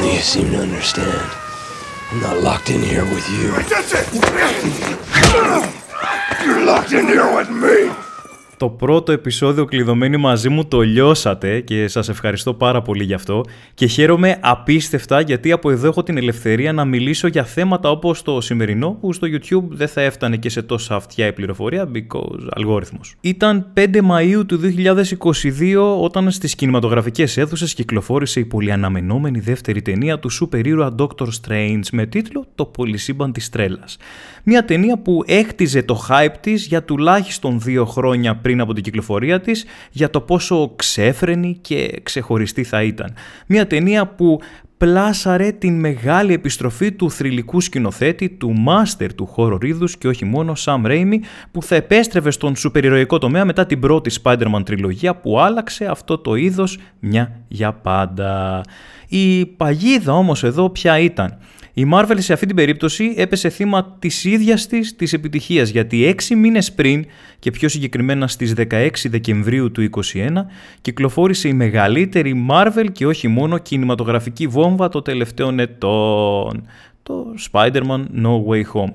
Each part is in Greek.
None of you seem to understand. I'm not locked in here with you. That's it! You're locked in here with me. Το πρώτο επεισόδιο κλειδωμένοι μαζί μου το λιώσατε και σας ευχαριστώ πάρα πολύ γι' αυτό και χαίρομαι απίστευτα γιατί από εδώ έχω την ελευθερία να μιλήσω για θέματα όπως το σημερινό που στο YouTube δεν θα έφτανε και σε τόσα αυτιά η πληροφορία because αλγόριθμος. Ήταν 5 Μαΐου του 2022 όταν στις κινηματογραφικές αίθουσες κυκλοφόρησε η πολυαναμενόμενη δεύτερη ταινία του σούπερ ήρωα Doctor Strange με τίτλο «Το πολυσύμπαν της τρέλας». Μια ταινία που έκτιζε το hype της για τουλάχιστον δύο χρόνια πριν από την κυκλοφορία της για το πόσο ξέφρενη και ξεχωριστή θα ήταν. Μια ταινία που πλάσαρε την μεγάλη επιστροφή του θρηλυκού σκηνοθέτη, του μάστερ του χώρου είδους και όχι μόνο Sam Raimi που θα επέστρεβε στον σουπερηρωικό τομέα μετά την πρώτη Spider-Man τριλογία που άλλαξε αυτό το είδος μια για πάντα. Η παγίδα όμως εδώ ποια ήταν; Η Marvel σε αυτή την περίπτωση έπεσε θύμα της ίδιας της της επιτυχίας γιατί έξι μήνες πριν και πιο συγκεκριμένα στις 16 Δεκεμβρίου του 2021 κυκλοφόρησε η μεγαλύτερη Marvel και όχι μόνο κινηματογραφική βόμβα των τελευταίων ετών, το Spider-Man No Way Home,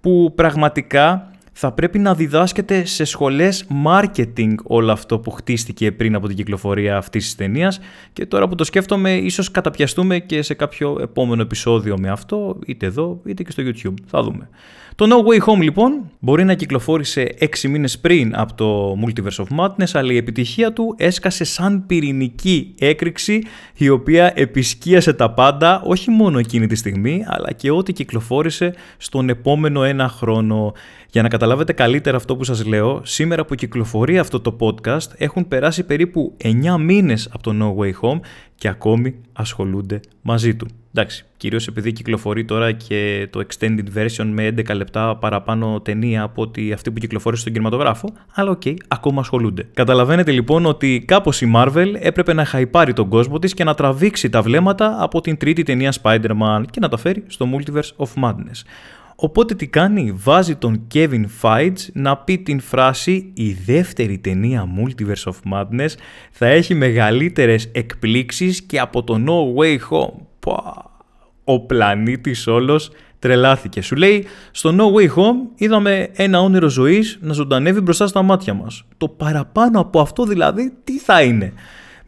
που πραγματικά θα πρέπει να διδάσκεται σε σχολές marketing όλο αυτό που χτίστηκε πριν από την κυκλοφορία αυτής της ταινίας. και τώρα που το σκέφτομαι ίσως καταπιαστούμε και σε κάποιο επόμενο επεισόδιο με αυτό είτε εδώ είτε και στο YouTube. Θα δούμε. Το No Way Home λοιπόν μπορεί να κυκλοφόρησε 6 μήνες πριν από το Multiverse of Madness αλλά η επιτυχία του έσκασε σαν πυρηνική έκρηξη η οποία επισκίασε τα πάντα όχι μόνο εκείνη τη στιγμή αλλά και ό,τι κυκλοφόρησε στον επόμενο ένα χρόνο. Για να καταλάβετε καλύτερα αυτό που σας λέω, σήμερα που κυκλοφορεί αυτό το podcast έχουν περάσει περίπου 9 μήνες από το No Way Home και ακόμη ασχολούνται μαζί του. Εντάξει, κυρίως επειδή κυκλοφορεί τώρα και το extended version με 11 λεπτά παραπάνω ταινία από ότι αυτή που κυκλοφόρησε στον κινηματογράφο, αλλά OK, okay, ακόμα ασχολούνται. Καταλαβαίνετε λοιπόν ότι κάπως η Marvel έπρεπε να χαϊπάρει τον κόσμο της και να τραβήξει τα βλέμματα από την τρίτη ταινία Spider-Man και να τα φέρει στο Multiverse of Madness. Οπότε τι κάνει, βάζει τον Kevin Feige να πει την φράση «Η δεύτερη ταινία Multiverse of Madness θα έχει μεγαλύτερες εκπλήξεις και από το No Way Home». Ο πλανήτης όλος τρελάθηκε. Σου λέει, στο No Way Home είδαμε ένα όνειρο ζωής να ζωντανεύει μπροστά στα μάτια μας. Το παραπάνω από αυτό δηλαδή τι θα είναι;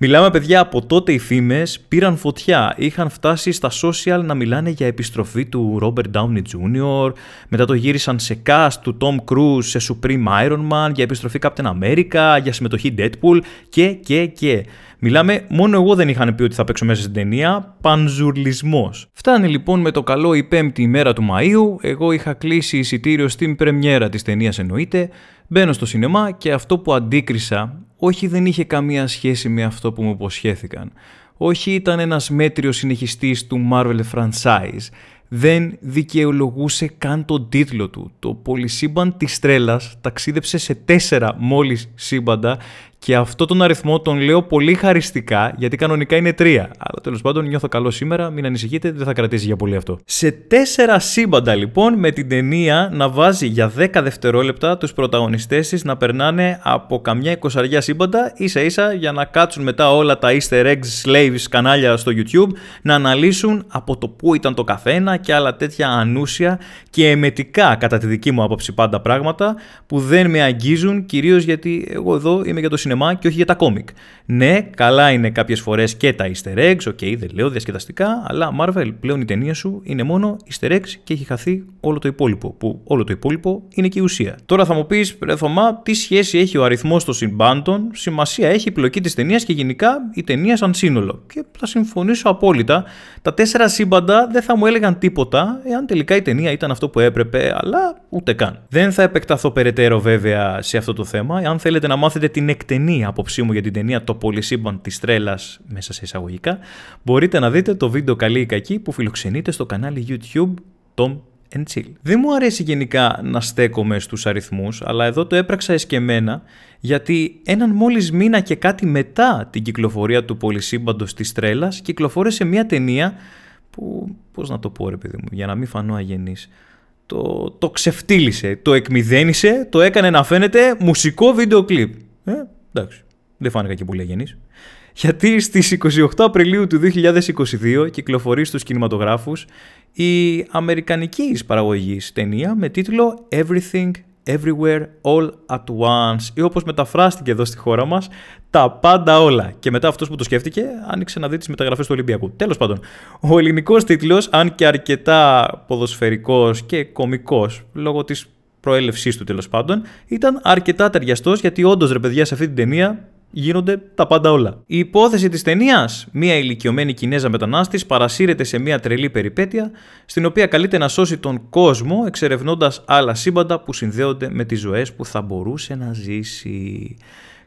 Μιλάμε παιδιά από τότε οι φήμες πήραν φωτιά. Είχαν φτάσει στα social να μιλάνε για επιστροφή του Robert Downey Jr. Μετά το γύρισαν σε cast του Tom Cruise σε Supreme Iron Man, για επιστροφή Captain America, για συμμετοχή Deadpool και και και. Μιλάμε, μόνο εγώ δεν είχαν πει ότι θα παίξω μέσα στην ταινία. Πανζουρλισμός. Φτάνει λοιπόν με το καλό η πέμπτη ημέρα του Μαΐου. Εγώ είχα κλείσει εισιτήριο στην πρεμιέρα της ταινίας εννοείται. Μπαίνω στο σινεμά και αυτό που αντίκρισα όχι δεν είχε καμία σχέση με αυτό που μου υποσχέθηκαν. Όχι ήταν ένας μέτριος συνεχιστής του Marvel franchise. Δεν δικαιολογούσε καν τον τίτλο του. Το πολυσύμπαν της τρέλας ταξίδεψε σε τέσσερα μόλις σύμπαντα και αυτό τον αριθμό τον λέω πολύ χαριστικά, γιατί κανονικά είναι τρία. Αλλά τέλος πάντων νιώθω καλό σήμερα, μην ανησυχείτε, δεν θα κρατήσει για πολύ αυτό. Σε τέσσερα σύμπαντα λοιπόν, με την ταινία να βάζει για 10 δευτερόλεπτα τους πρωταγωνιστές της να περνάνε από καμιά εικοσαριά σύμπαντα, ίσα ίσα για να κάτσουν μετά όλα τα easter eggs slaves κανάλια στο YouTube, να αναλύσουν από το πού ήταν το καθένα και άλλα τέτοια ανούσια και εμετικά κατά τη δική μου άποψη πάντα πράγματα που δεν με αγγίζουν, κυρίως γιατί εγώ εδώ είμαι για το σινεμά και όχι για τα κόμικ. Ναι, καλά είναι κάποιες φορές και τα easter eggs, OK, okay, δεν λέω διασκεδαστικά, αλλά Marvel πλέον η ταινία σου είναι μόνο easter eggs και έχει χαθεί όλο το υπόλοιπο. Που όλο το υπόλοιπο είναι και η ουσία. Τώρα θα μου πεις, ρε Θωμά, τι σχέση έχει ο αριθμός των συμπάντων, σημασία έχει η πλοκή της ταινίας και γενικά η ταινία σαν σύνολο. Και θα συμφωνήσω απόλυτα. Τα τέσσερα σύμπαντα δεν θα μου έλεγαν τίποτα εάν τελικά η ταινία ήταν αυτό που έπρεπε, αλλά ούτε καν. Δεν θα επεκταθώ περαιτέρω βέβαια σε αυτό το θέμα. Αν θέλετε να μάθετε την εκτενή άποψή μου για την ταινία Το Πολυσύμπαν της Τρέλας, μέσα σε εισαγωγικά, μπορείτε να δείτε το βίντεο καλή ή κακή που φιλοξενείτε στο κανάλι YouTube Tom and Chill. Δεν μου αρέσει γενικά να στέκομαι στους αριθμούς, αλλά εδώ το έπραξα εσκεμένα, γιατί έναν μόλις μήνα και κάτι μετά την κυκλοφορία του πολυσύμπαντος της τρέλας, κυκλοφόρησε μια ταινία που, πώς να το πω ρε παιδί μου, για να μην φανώ αγενής, το, το ξεφτύλισε, το εκμυδένισε, το έκανε να φαίνεται μουσικό βίντεο κλιπ. Ε, εντάξει, δεν φάνηκα και πολύ αγενής. Γιατί στις 28 Απριλίου του 2022 κυκλοφορεί στους κινηματογράφους η αμερικανική παραγωγής ταινία με τίτλο Everything Everywhere All at Once ή όπως μεταφράστηκε εδώ στη χώρα μας τα πάντα όλα. Και μετά αυτός που το σκέφτηκε άνοιξε να δει τις μεταγραφές του Ολυμπιακού. Τέλος πάντων, ο ελληνικός τίτλος, αν και αρκετά ποδοσφαιρικός και κομικός λόγω της προέλευσής του τέλος πάντων, ήταν αρκετά ταιριαστός γιατί όντως ρε παιδιά σε αυτή την ταινία γίνονται τα πάντα όλα. Η υπόθεση της ταινίας, μία ηλικιωμένη Κινέζα μετανάστης παρασύρεται σε μία τρελή περιπέτεια, στην οποία καλείται να σώσει τον κόσμο εξερευνώντας άλλα σύμπαντα που συνδέονται με τις ζωές που θα μπορούσε να ζήσει.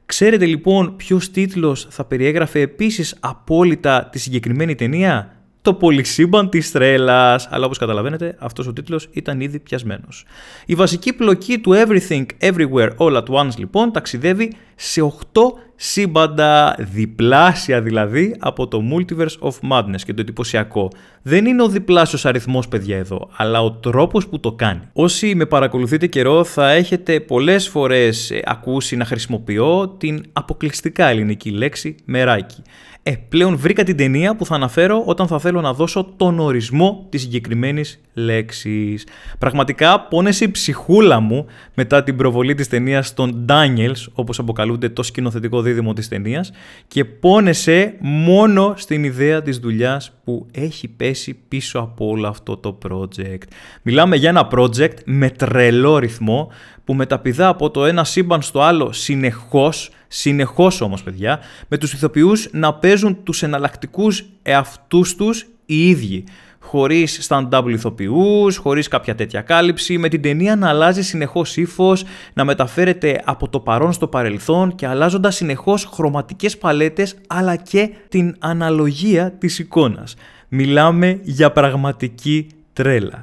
Ξέρετε λοιπόν ποιος τίτλος θα περιέγραφε επίσης απόλυτα τη συγκεκριμένη ταινία; Το πολυσύμπαν της τρέλας. Αλλά όπως καταλαβαίνετε αυτός ο τίτλος ήταν ήδη πιασμένος. Η βασική πλοκή του Everything Everywhere All at Once λοιπόν ταξιδεύει σε 8 σύμπαντα, διπλάσια δηλαδή από το Multiverse of Madness και το εντυπωσιακό. Δεν είναι ο διπλάσιος αριθμός παιδιά εδώ, αλλά ο τρόπος που το κάνει. Όσοι με παρακολουθείτε καιρό θα έχετε πολλές φορές ακούσει να χρησιμοποιώ την αποκλειστικά ελληνική λέξη μεράκι. Ε, πλέον βρήκα την ταινία που θα αναφέρω όταν θα θέλω να δώσω τον ορισμό της συγκεκριμένης λέξης. Πραγματικά πόνεσε η ψυχούλα μου μετά την προβολή της ταινίας των Daniels, όπως αποκαλούνται το σκηνοθετικό δίδυμο της ταινίας, και πόνεσε μόνο στην ιδέα της δουλειάς που έχει πέσει πίσω από όλο αυτό το project. Μιλάμε για ένα project με τρελό ρυθμό που μεταπηδά από το ένα σύμπαν στο άλλο συνεχώς, συνεχώς όμως παιδιά, με τους ηθοποιούς να παίζουν τους εναλλακτικούς εαυτούς τους οι ίδιοι. Χωρίς stand-up ηθοποιούς, χωρίς κάποια τέτοια κάλυψη, με την ταινία να αλλάζει συνεχώς ύφος, να μεταφέρεται από το παρόν στο παρελθόν και αλλάζοντας συνεχώς χρωματικές παλέτες αλλά και την αναλογία της εικόνας. Μιλάμε για πραγματική τρέλα.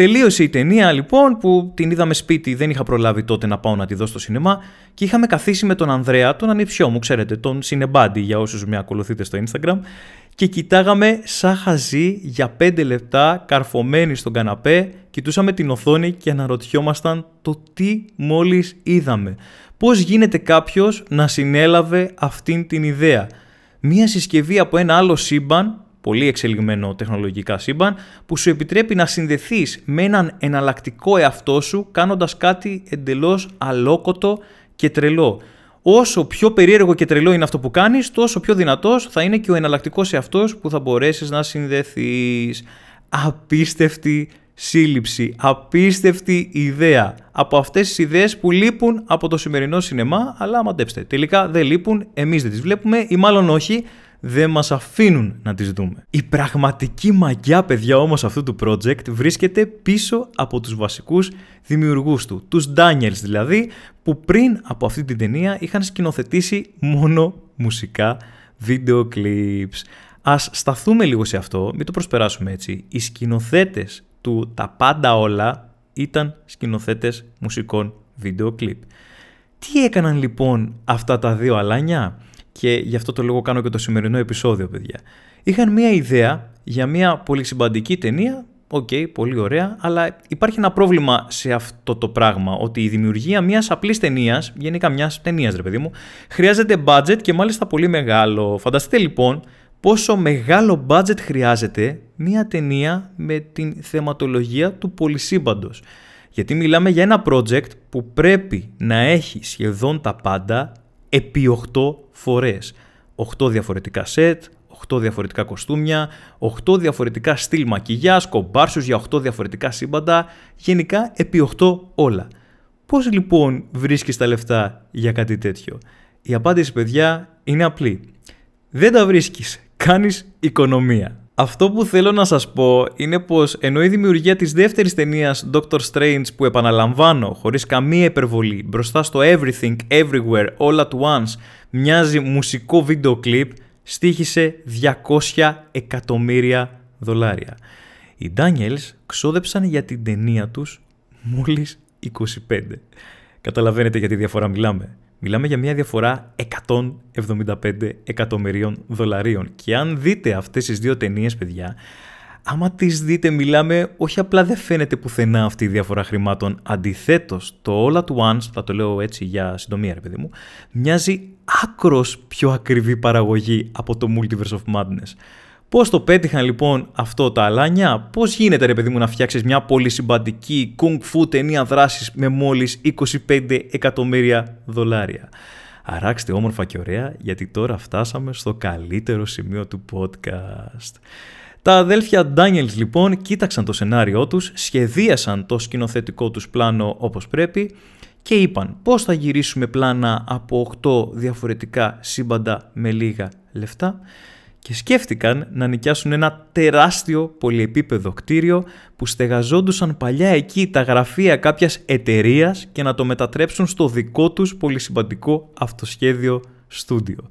Τελείωσε η ταινία λοιπόν που την είδαμε σπίτι, δεν είχα προλάβει τότε να πάω να τη δω στο σινεμά και είχαμε καθίσει με τον Ανδρέα, τον ανιψιό μου, ξέρετε, τον Σινεμπάντι για όσους με ακολουθείτε στο Instagram και κοιτάγαμε σαν χαζί για 5 λεπτά καρφωμένοι στον καναπέ, κοιτούσαμε την οθόνη και αναρωτιόμασταν το τι μόλις είδαμε. Πώς γίνεται κάποιος να συνέλαβε αυτήν την ιδέα; Μία συσκευή από ένα άλλο σύμπαν πολύ εξελιγμένο τεχνολογικά σύμπαν που σου επιτρέπει να συνδεθείς με έναν εναλλακτικό εαυτό σου κάνοντας κάτι εντελώς αλόκοτο και τρελό. Όσο πιο περίεργο και τρελό είναι αυτό που κάνεις, τόσο πιο δυνατός θα είναι και ο εναλλακτικός εαυτός που θα μπορέσεις να συνδεθείς. Απίστευτη σύλληψη, απίστευτη ιδέα. Από αυτές τις ιδέες που λείπουν από το σημερινό σινεμά, αλλά μαντέψτε, τελικά δεν λείπουν, εμείς δεν τις βλέπουμε ή μάλλον όχι, δεν μας αφήνουν να τις δούμε. Η πραγματική μαγιά παιδιά όμως αυτού του project βρίσκεται πίσω από τους βασικούς δημιουργούς του, τους Daniels δηλαδή, που πριν από αυτή την ταινία είχαν σκηνοθετήσει μόνο μουσικά βίντεο clips. Ας σταθούμε λίγο σε αυτό, μην το προσπεράσουμε έτσι. Οι σκηνοθέτες του «Τα πάντα όλα» ήταν σκηνοθέτες μουσικών βίντεο κλιπ. Τι έκαναν λοιπόν αυτά τα δύο αλάνια; Και γι' αυτό το λόγο κάνω και το σημερινό επεισόδιο, παιδιά. Είχαν μία ιδέα για μία πολύ συμπαντική ταινία. Οκ, πολύ ωραία, αλλά υπάρχει ένα πρόβλημα σε αυτό το πράγμα. Ότι η δημιουργία μιας απλής ταινίας, γενικά μιας ταινίας, ρε παιδί μου, χρειάζεται budget και μάλιστα πολύ μεγάλο. Φανταστείτε λοιπόν πόσο μεγάλο budget χρειάζεται μια ταινία με την θεματολογία του πολυσύμπαντος. Γιατί μιλάμε για ένα project που πρέπει να έχει σχεδόν τα πάντα επί 8 φορές. 8 διαφορετικά σετ, 8 διαφορετικά κοστούμια, 8 διαφορετικά στυλ μακιγιάς, κομπάρσους για 8 διαφορετικά σύμπαντα, γενικά επί 8 όλα. Πώς λοιπόν βρίσκεις τα λεφτά για κάτι τέτοιο; Η απάντηση παιδιά είναι απλή. Δεν τα βρίσκεις, κάνεις οικονομία. Αυτό που θέλω να σας πω είναι πως ενώ η δημιουργία της δεύτερης ταινίας Doctor Strange που επαναλαμβάνω χωρίς καμία υπερβολή μπροστά στο Everything Everywhere All at Once μοιάζει μουσικό βίντεο κλιπ στήχησε 200 εκατομμύρια δολάρια. Οι Daniels ξόδεψαν για την ταινία τους μόλις 25. Καταλαβαίνετε γιατί διαφορά μιλάμε. Μιλάμε για μια διαφορά 175 εκατομμυρίων δολαρίων. Και αν δείτε αυτές τις δύο ταινίες, παιδιά, άμα τις δείτε μιλάμε, όχι απλά δεν φαίνεται πουθενά αυτή η διαφορά χρημάτων. Αντιθέτως, το All at Once, θα το λέω έτσι για συντομία ρε παιδί μου, μοιάζει άκρος πιο ακριβή παραγωγή από το Multiverse of Madness. Πώς το πέτυχαν λοιπόν αυτό τα αλάνια, πώς γίνεται ρε παιδί μου να φτιάξεις μια πολύ συμπαντική kung fu ταινία δράσης με μόλις 25 εκατομμύρια δολάρια; Αράξτε όμορφα και ωραία γιατί τώρα φτάσαμε στο καλύτερο σημείο του podcast. Τα αδέλφια Daniels λοιπόν κοίταξαν το σενάριό τους, σχεδίασαν το σκηνοθετικό τους πλάνο όπως πρέπει και είπαν πώς θα γυρίσουμε πλάνα από 8 διαφορετικά σύμπαντα με λίγα λεφτά και σκέφτηκαν να νοικιάσουν ένα τεράστιο πολυεπίπεδο κτίριο που στεγαζόντουσαν παλιά εκεί τα γραφεία κάποιας εταιρείας και να το μετατρέψουν στο δικό τους πολυσυμπαντικό αυτοσχέδιο στούντιο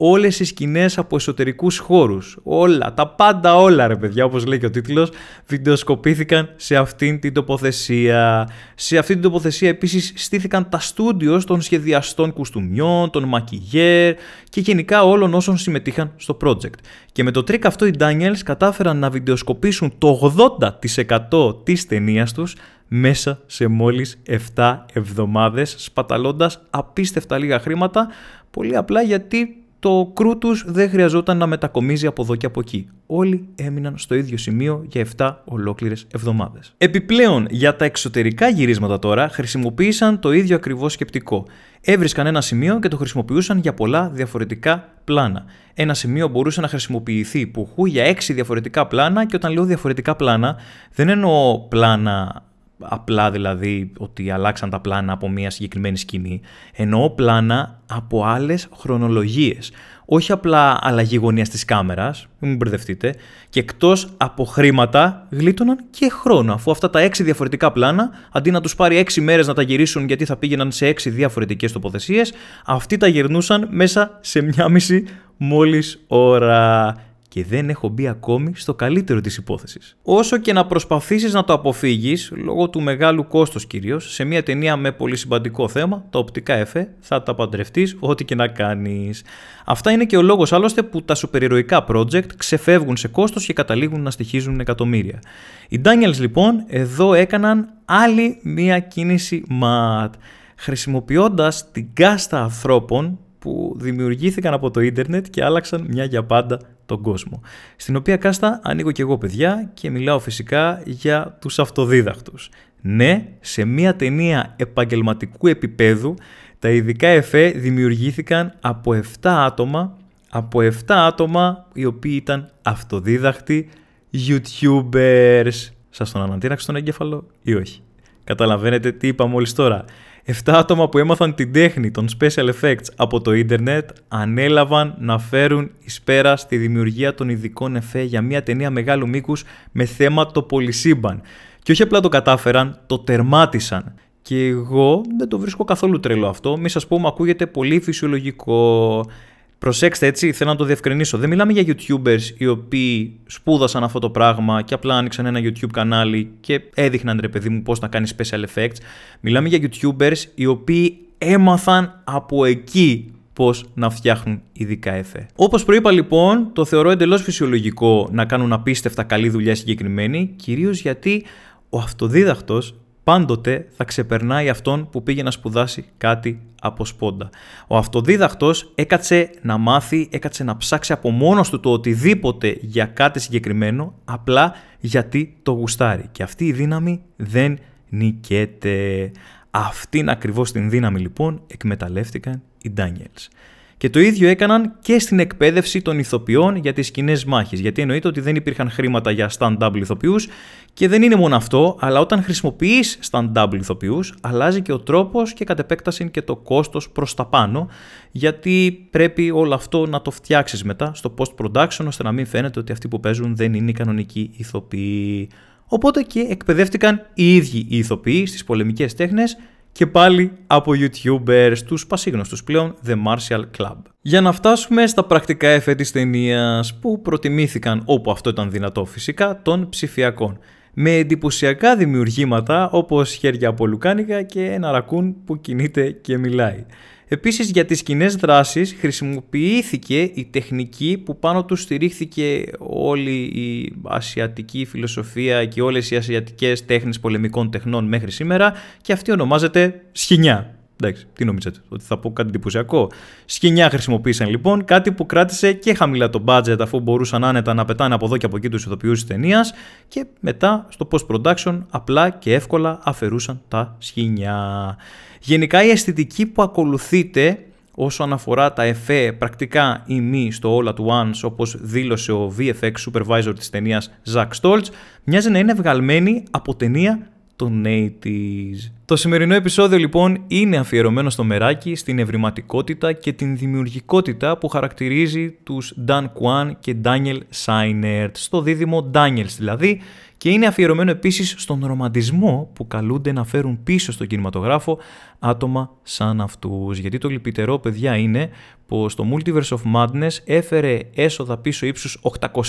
όλες οι σκηνές από εσωτερικούς χώρους. Όλα, τα πάντα όλα ρε παιδιά, όπως λέει και ο τίτλος, βιντεοσκοπήθηκαν σε αυτήν την τοποθεσία. Σε αυτήν την τοποθεσία επίσης στήθηκαν τα στούντιο των σχεδιαστών κουστουμιών, των μακιγέρ και γενικά όλων όσων συμμετείχαν στο project. Και με το τρικ αυτό οι Daniels κατάφεραν να βιντεοσκοπήσουν το 80% της ταινίας τους μέσα σε μόλις 7 εβδομάδες σπαταλώντας απίστευτα λίγα χρήματα πολύ απλά γιατί το crew τους δεν χρειαζόταν να μετακομίζει από εδώ και από εκεί. Όλοι έμειναν στο ίδιο σημείο για 7 ολόκληρες εβδομάδες. Επιπλέον, για τα εξωτερικά γυρίσματα τώρα χρησιμοποίησαν το ίδιο ακριβώς σκεπτικό. Έβρισκαν ένα σημείο και το χρησιμοποιούσαν για πολλά διαφορετικά πλάνα. Ένα σημείο μπορούσε να χρησιμοποιηθεί πουχού για 6 διαφορετικά πλάνα και όταν λέω διαφορετικά πλάνα δεν εννοώ πλάνα απλά δηλαδή ότι αλλάξαν τα πλάνα από μια συγκεκριμένη σκηνή. Εννοώ πλάνα από άλλες χρονολογίες. Όχι απλά αλλαγή γωνίας της κάμερας, μην μπερδευτείτε, και εκτός από χρήματα γλίτωναν και χρόνο, αφού αυτά τα έξι διαφορετικά πλάνα, αντί να τους πάρει έξι μέρες να τα γυρίσουν γιατί θα πήγαιναν σε έξι διαφορετικές τοποθεσίες, αυτοί τα γυρνούσαν μέσα σε μια μισή μόλις ώρα και δεν έχω μπει ακόμη στο καλύτερο της υπόθεσης. Όσο και να προσπαθήσεις να το αποφύγεις, λόγω του μεγάλου κόστος κυρίως, σε μια ταινία με πολύ συμπαντικό θέμα, τα οπτικά εφέ, θα τα παντρευτείς ό,τι και να κάνεις. Αυτά είναι και ο λόγος άλλωστε που τα σουπερηρωικά project ξεφεύγουν σε κόστος και καταλήγουν να στοιχίζουν εκατομμύρια. Οι Daniels λοιπόν εδώ έκαναν άλλη μία κίνηση ματ, χρησιμοποιώντας την κάστα ανθρώπων που δημιουργήθηκαν από το ίντερνετ και άλλαξαν μια για πάντα τον κόσμο. Στην οποία κάστα ανοίγω και εγώ παιδιά και μιλάω φυσικά για τους αυτοδίδακτους. Ναι, σε μια ταινία επαγγελματικού επίπεδου τα ειδικά εφέ δημιουργήθηκαν από 7 άτομα, από 7 άτομα οι οποίοι ήταν αυτοδίδακτοι YouTubers. Σας τον ανατείναξε τον εγκέφαλο ή όχι; Καταλαβαίνετε τι είπα μόλις τώρα. 7 άτομα που έμαθαν την τέχνη των special effects από το ίντερνετ ανέλαβαν να φέρουν εις πέρα στη δημιουργία των ειδικών εφέ για μια ταινία μεγάλου μήκους με θέμα το πολυσύμπαν. Και όχι απλά το κατάφεραν, το τερμάτισαν. Και εγώ δεν το βρίσκω καθόλου τρελό αυτό. Μη σας πω, μου ακούγεται πολύ φυσιολογικό. Προσέξτε έτσι, θέλω να το διευκρινίσω. Δεν μιλάμε για YouTubers οι οποίοι σπούδασαν αυτό το πράγμα και απλά άνοιξαν ένα YouTube κανάλι και έδειχναν ρε παιδί μου πώς να κάνεις special effects. Μιλάμε για YouTubers οι οποίοι έμαθαν από εκεί πώς να φτιάχνουν ειδικά εφέ. Όπως προείπα λοιπόν, το θεωρώ εντελώς φυσιολογικό να κάνουν απίστευτα καλή δουλειά συγκεκριμένη, κυρίως γιατί ο αυτοδίδακτος πάντοτε θα ξεπερνάει αυτόν που πήγε να σπουδάσει κάτι από σπόντα. Ο αυτοδίδακτος έκατσε να μάθει, έκατσε να ψάξει από μόνος του το οτιδήποτε για κάτι συγκεκριμένο, απλά γιατί το γουστάρει. Και αυτή η δύναμη δεν νικέται. Αυτήν ακριβώς την δύναμη λοιπόν εκμεταλλεύτηκαν οι Daniels. Και το ίδιο έκαναν και στην εκπαίδευση των ηθοποιών για τις κοινέ μάχε. Γιατί εννοείται ότι δεν υπήρχαν χρήματα για stand-up ηθοποιούς και δεν είναι μόνο αυτό, αλλά όταν χρησιμοποιείς stand-up ηθοποιούς, αλλάζει και ο τρόπος και κατ' επέκταση και το κόστος προς τα πάνω, γιατί πρέπει όλο αυτό να το φτιάξεις μετά στο post-production, ώστε να μην φαίνεται ότι αυτοί που παίζουν δεν είναι οι κανονικοί ηθοποιοί. Οπότε και εκπαιδεύτηκαν οι ίδιοι οι ηθοποιοί στις πολεμικές τέχνες και πάλι από YouTubers, τους πασίγνωστους πλέον The Martial Club. Για να φτάσουμε στα πρακτικά εφέ της ταινίας που προτιμήθηκαν όπου αυτό ήταν δυνατό φυσικά των ψηφιακών. Με εντυπωσιακά δημιουργήματα όπως χέρια από λουκάνικα και ένα ρακούν που κινείται και μιλάει. Επίσης για τις κοινές δράσεις χρησιμοποιήθηκε η τεχνική που πάνω τους στηρίχθηκε όλη η ασιατική φιλοσοφία και όλες οι ασιατικές τέχνες πολεμικών τεχνών μέχρι σήμερα και αυτή ονομάζεται σχοινιά. Εντάξει, τι νομίζετε, ότι θα πω κάτι εντυπωσιακό. Σκηνιά χρησιμοποίησαν λοιπόν, κάτι που κράτησε και χαμηλά το budget αφού μπορούσαν άνετα να πετάνε από εδώ και από εκεί τους ηθοποιούς της ταινίας και μετά στο post-production απλά και εύκολα αφαιρούσαν τα σκηνιά. Γενικά η αισθητική που ακολουθείτε όσον αφορά τα εφέ πρακτικά ή μη στο All at Once όπως δήλωσε ο VFX supervisor της ταινίας Zack Stoltz μοιάζει να είναι βγαλμένη από ταινία των 80's. Το σημερινό επεισόδιο λοιπόν είναι αφιερωμένο στο μεράκι, στην ευρηματικότητα και την δημιουργικότητα που χαρακτηρίζει τους Dan Kwan και Daniel Seinert, στο δίδυμο Daniels δηλαδή, και είναι αφιερωμένο επίσης στον ρομαντισμό που καλούνται να φέρουν πίσω στον κινηματογράφο άτομα σαν αυτούς. Γιατί το λυπητερό παιδιά είναι πως το Multiverse of Madness έφερε έσοδα πίσω ύψους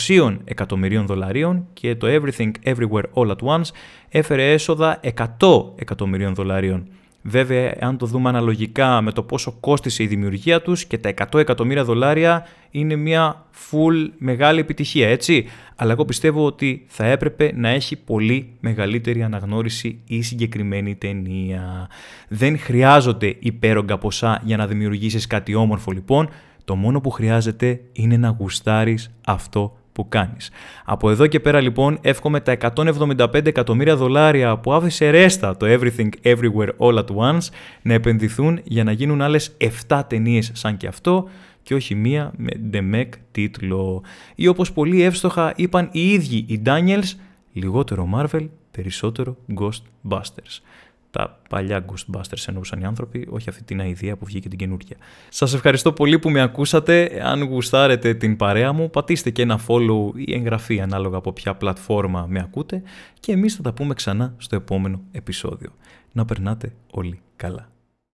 800 εκατομμυρίων δολαρίων και το Everything Everywhere All at Once έφερε έσοδα 100 εκατομμυρίων δολαρίων. Βέβαια, αν το δούμε αναλογικά με το πόσο κόστησε η δημιουργία τους και τα 100 εκατομμύρια δολάρια είναι μια full μεγάλη επιτυχία, έτσι. Αλλά εγώ πιστεύω ότι θα έπρεπε να έχει πολύ μεγαλύτερη αναγνώριση η συγκεκριμένη ταινία. Δεν χρειάζονται υπέρογκα ποσά για να δημιουργήσεις κάτι όμορφο λοιπόν. Το μόνο που χρειάζεται είναι να γουστάρεις αυτό που κάνεις. Από εδώ και πέρα λοιπόν εύχομαι τα 175 εκατομμύρια δολάρια που άφησε ρέστα το Everything Everywhere All at Once να επενδυθούν για να γίνουν άλλες 7 ταινίες σαν και αυτό και όχι μία με Demek τίτλο. Ή όπως πολύ εύστοχα είπαν οι ίδιοι οι Daniels, λιγότερο Marvel, περισσότερο Ghostbusters τα παλιά Ghostbusters εννοούσαν οι άνθρωποι, όχι αυτή την ιδέα που βγήκε την καινούργια. Σας ευχαριστώ πολύ που με ακούσατε. Αν γουστάρετε την παρέα μου, πατήστε και ένα follow ή εγγραφή ανάλογα από ποια πλατφόρμα με ακούτε και εμείς θα τα πούμε ξανά στο επόμενο επεισόδιο. Να περνάτε όλοι καλά.